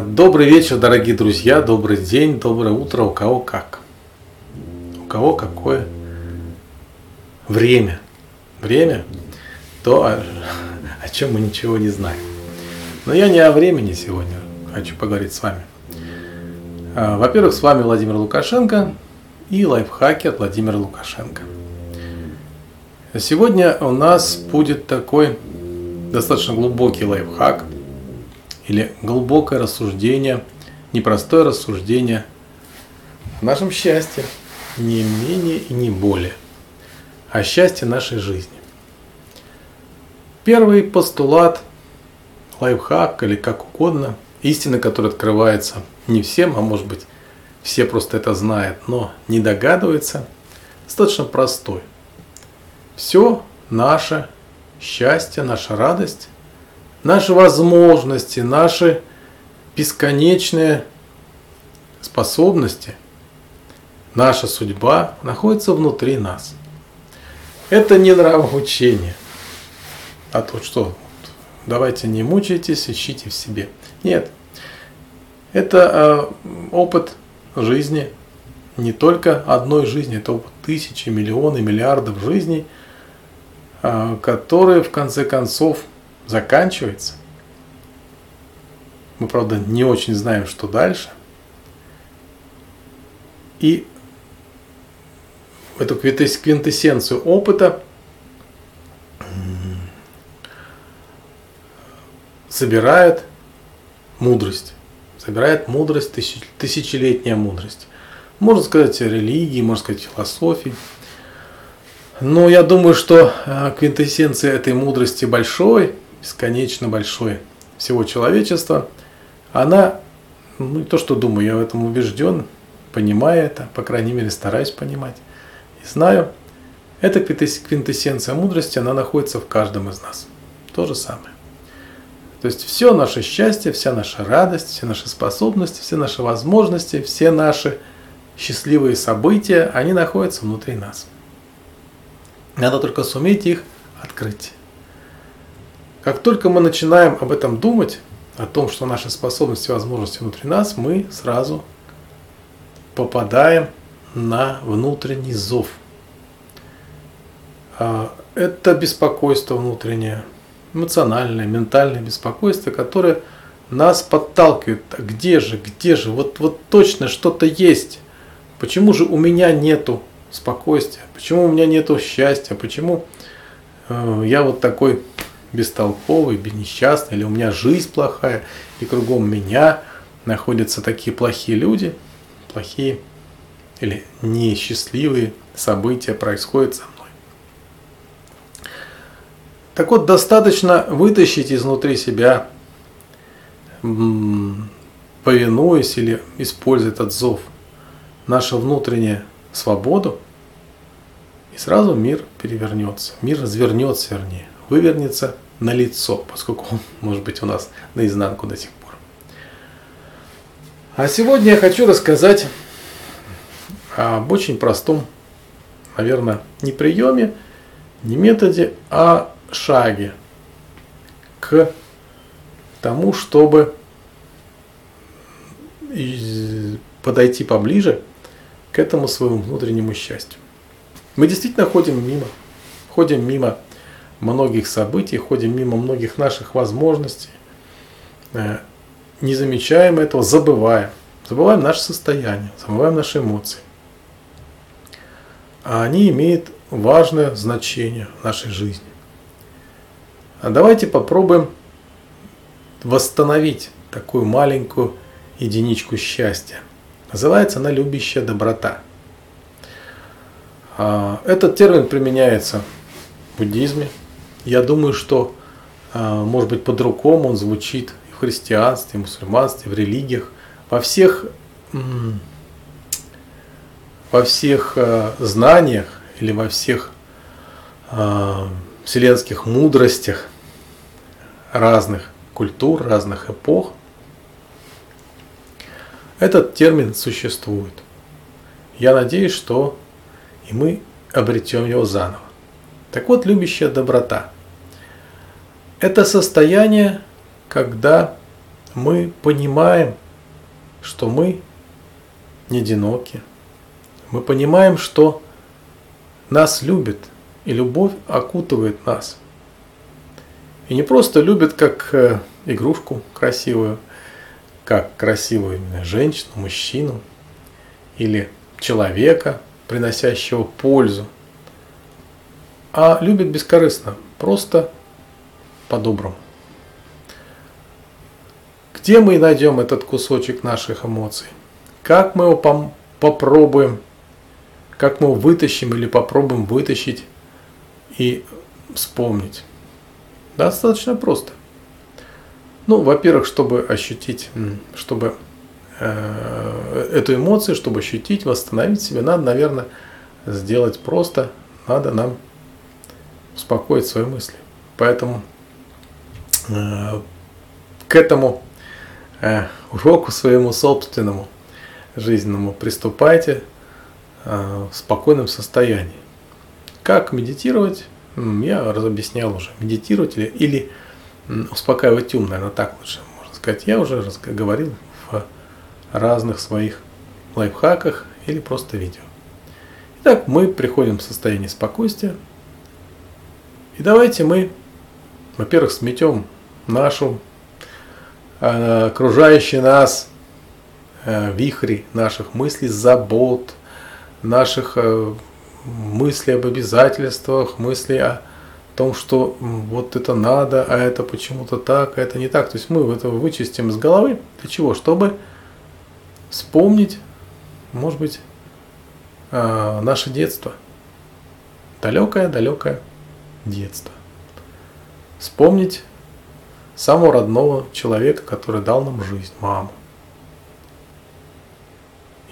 Добрый вечер, дорогие друзья, добрый день, доброе утро, у кого как. У кого какое время. Время, то, о, чем мы ничего не знаем. Но я не о времени сегодня хочу поговорить с вами. А, во-первых, с вами Владимир Лукашенко и лайфхаки от Владимира Лукашенко. Сегодня у нас будет такой достаточно глубокий лайфхак – или глубокое рассуждение, непростое рассуждение о нашем счастье, не менее и не более, о счастье нашей жизни. Первый постулат, лайфхак или как угодно, истина, которая открывается не всем, а может быть все просто это знают, но не догадываются, достаточно простой. Все наше счастье, наша радость наши возможности, наши бесконечные способности, наша судьба находится внутри нас. Это не нравоучение. А то что, давайте не мучайтесь, ищите в себе. Нет, это э, опыт жизни, не только одной жизни, это опыт тысячи, миллионы, миллиардов жизней, э, которые в конце концов заканчивается. Мы, правда, не очень знаем, что дальше. И эту квинтэссенцию опыта собирает мудрость. Собирает мудрость, тысячелетняя мудрость. Можно сказать религии, можно сказать философии. Но я думаю, что э, квинтэссенция этой мудрости большой – бесконечно большой всего человечества, она, ну не то что думаю, я в этом убежден, понимаю это, по крайней мере стараюсь понимать и знаю, эта квинтэссенция мудрости, она находится в каждом из нас. То же самое. То есть все наше счастье, вся наша радость, все наши способности, все наши возможности, все наши счастливые события, они находятся внутри нас. Надо только суметь их открыть. Как только мы начинаем об этом думать, о том, что наши способности и возможности внутри нас, мы сразу попадаем на внутренний зов. А, это беспокойство внутреннее, эмоциональное, ментальное беспокойство, которое нас подталкивает. А где же, где же, вот, вот точно что-то есть. Почему же у меня нету спокойствия? Почему у меня нету счастья? Почему э, я вот такой бестолковый, несчастный, или у меня жизнь плохая, и кругом меня находятся такие плохие люди, плохие или несчастливые события происходят со мной. Так вот, достаточно вытащить изнутри себя, повинуясь или используя этот зов, нашу внутреннюю свободу, и сразу мир перевернется, мир развернется, вернее вывернется на лицо, поскольку он может быть у нас наизнанку до сих пор. А сегодня я хочу рассказать об очень простом, наверное, не приеме, не методе, а шаге к тому, чтобы подойти поближе к этому своему внутреннему счастью. Мы действительно ходим мимо, ходим мимо многих событий, ходим мимо многих наших возможностей, э, не замечаем этого, забываем. Забываем наше состояние, забываем наши эмоции. А они имеют важное значение в нашей жизни. А давайте попробуем восстановить такую маленькую единичку счастья. Называется она любящая доброта. А, этот термин применяется в буддизме, я думаю, что, а, может быть, по-другому он звучит и в христианстве, и в мусульманстве, в религиях, во всех, во всех а, знаниях или во всех а, вселенских мудростях разных культур, разных эпох, этот термин существует. Я надеюсь, что и мы обретем его заново. Так вот, любящая доброта – это состояние, когда мы понимаем, что мы не одиноки. Мы понимаем, что нас любят, и любовь окутывает нас. И не просто любят как э, игрушку красивую, как красивую именно женщину, мужчину или человека, приносящего пользу, а любят бескорыстно, просто по-доброму. Где мы найдем этот кусочек наших эмоций? Как мы его попробуем, как мы его вытащим или попробуем вытащить и вспомнить? Достаточно просто. Ну, во-первых, чтобы ощутить, чтобы э, эту эмоцию, чтобы ощутить, восстановить себе, надо, наверное, сделать просто, надо нам успокоить свои мысли. Поэтому к этому э, уроку своему собственному жизненному приступайте э, в спокойном состоянии. Как медитировать? Я разобъяснял уже. Медитировать или, или успокаивать ум, наверное, так лучше можно сказать. Я уже говорил в разных своих лайфхаках или просто видео. Итак, мы приходим в состояние спокойствия. И давайте мы, во-первых, сметем нашу э, окружающий нас э, вихри наших мыслей, забот, наших э, мыслей об обязательствах, мыслей о том, что вот это надо, а это почему-то так, а это не так. То есть мы это вычистим из головы. Для чего? Чтобы вспомнить, может быть, наше детство. Далекое-далекое детство. Вспомнить самого родного человека, который дал нам жизнь, маму.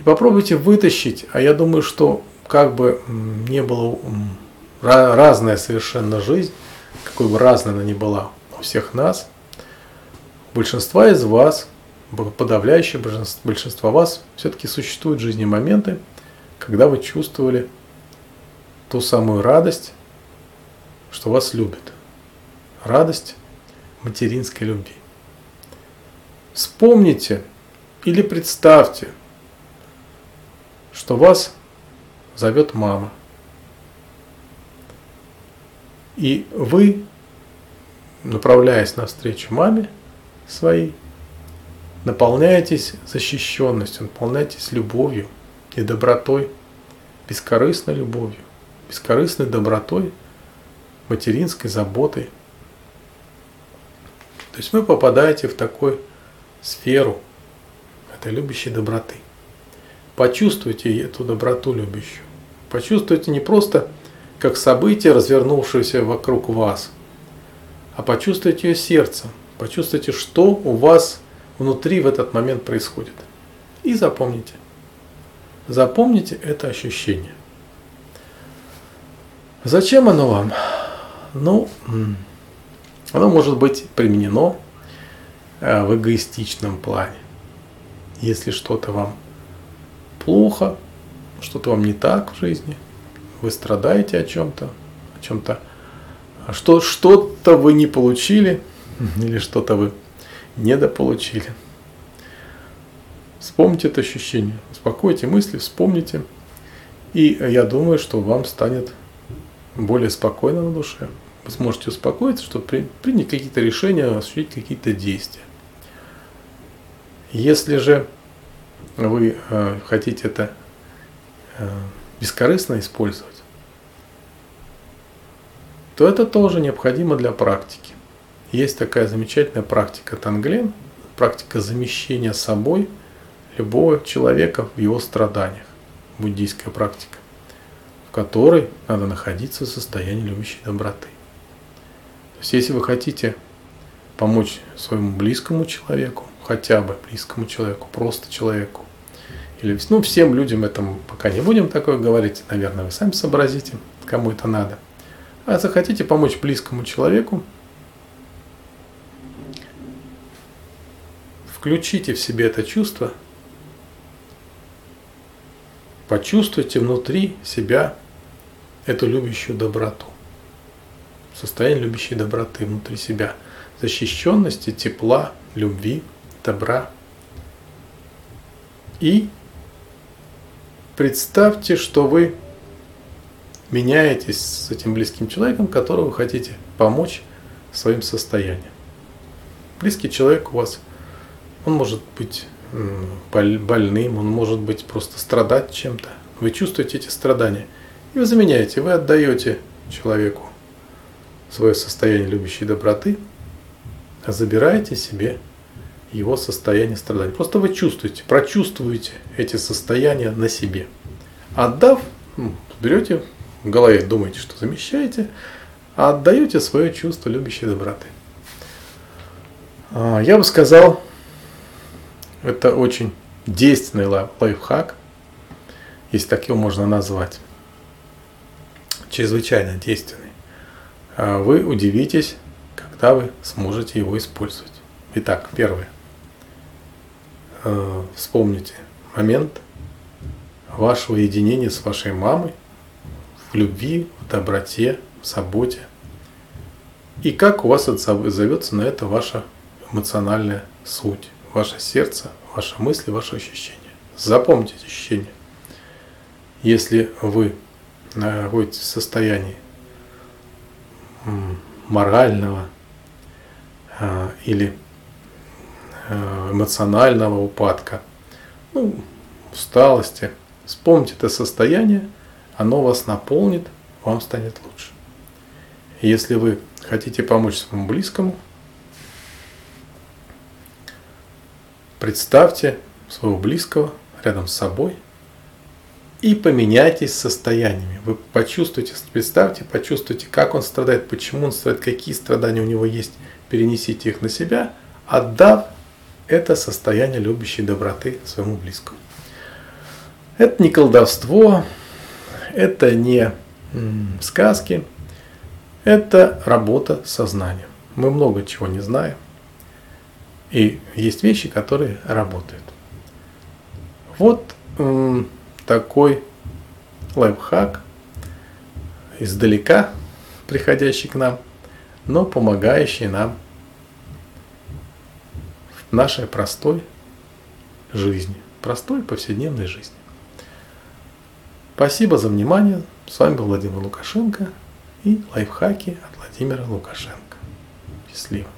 И попробуйте вытащить, а я думаю, что как бы не было разная совершенно жизнь, какой бы разной она ни была у всех нас, большинства из вас, подавляющее большинство, вас, все-таки существуют жизни моменты, когда вы чувствовали ту самую радость, что вас любят. Радость материнской любви. Вспомните или представьте, что вас зовет мама. И вы, направляясь навстречу маме своей, наполняетесь защищенностью, наполняетесь любовью и добротой, бескорыстной любовью, бескорыстной добротой, материнской заботой. То есть вы попадаете в такую сферу этой любящей доброты. Почувствуйте эту доброту любящую. Почувствуйте не просто как событие, развернувшееся вокруг вас, а почувствуйте ее сердцем. Почувствуйте, что у вас внутри в этот момент происходит. И запомните. Запомните это ощущение. Зачем оно вам? Ну, оно может быть применено э, в эгоистичном плане. Если что-то вам плохо, что-то вам не так в жизни, вы страдаете о чем-то, о чем-то, что что-то вы не получили или что-то вы недополучили. Вспомните это ощущение, успокойте мысли, вспомните. И я думаю, что вам станет более спокойно на душе. Вы сможете успокоиться, чтобы принять какие-то решения, осуществить какие-то действия. Если же вы э, хотите это э, бескорыстно использовать, то это тоже необходимо для практики. Есть такая замечательная практика Танглен, практика замещения собой любого человека в его страданиях, буддийская практика, в которой надо находиться в состоянии любящей доброты. То есть, если вы хотите помочь своему близкому человеку, хотя бы близкому человеку, просто человеку, или ну, всем людям этому пока не будем такое говорить, наверное, вы сами сообразите, кому это надо. А захотите помочь близкому человеку, включите в себе это чувство, почувствуйте внутри себя эту любящую доброту, состояние любящей доброты внутри себя, защищенности, тепла, любви, добра. И представьте, что вы меняетесь с этим близким человеком, которого вы хотите помочь своим состоянием. Близкий человек у вас, он может быть больным, он может быть просто страдать чем-то. Вы чувствуете эти страдания. И вы заменяете, вы отдаете человеку свое состояние любящей доброты, а забираете себе его состояние страдания. Просто вы чувствуете, прочувствуете эти состояния на себе. Отдав, ну, берете в голове, думаете, что замещаете, а отдаете свое чувство любящей доброты. А, я бы сказал, это очень действенный лайфхак, если так его можно назвать. Чрезвычайно действенный. А, вы удивитесь, когда вы сможете его использовать. Итак, первое. А, вспомните момент вашего единения с вашей мамой в любви, в доброте, в заботе. И как у вас зовется на это ваша эмоциональная суть ваше сердце, ваши мысли, ваши ощущения. Запомните ощущения. Если вы находитесь в состоянии морального а, или а, эмоционального упадка, ну, усталости, вспомните это состояние, оно вас наполнит, вам станет лучше. Если вы хотите помочь своему близкому, Представьте своего близкого рядом с собой и поменяйтесь состояниями. Вы почувствуете, представьте, почувствуйте, как он страдает, почему он страдает, какие страдания у него есть. Перенесите их на себя, отдав это состояние любящей доброты своему близкому. Это не колдовство, это не сказки, это работа сознанием. Мы много чего не знаем, и есть вещи, которые работают. Вот такой лайфхак, издалека приходящий к нам, но помогающий нам в нашей простой жизни, простой повседневной жизни. Спасибо за внимание. С вами был Владимир Лукашенко и лайфхаки от Владимира Лукашенко. Счастливо.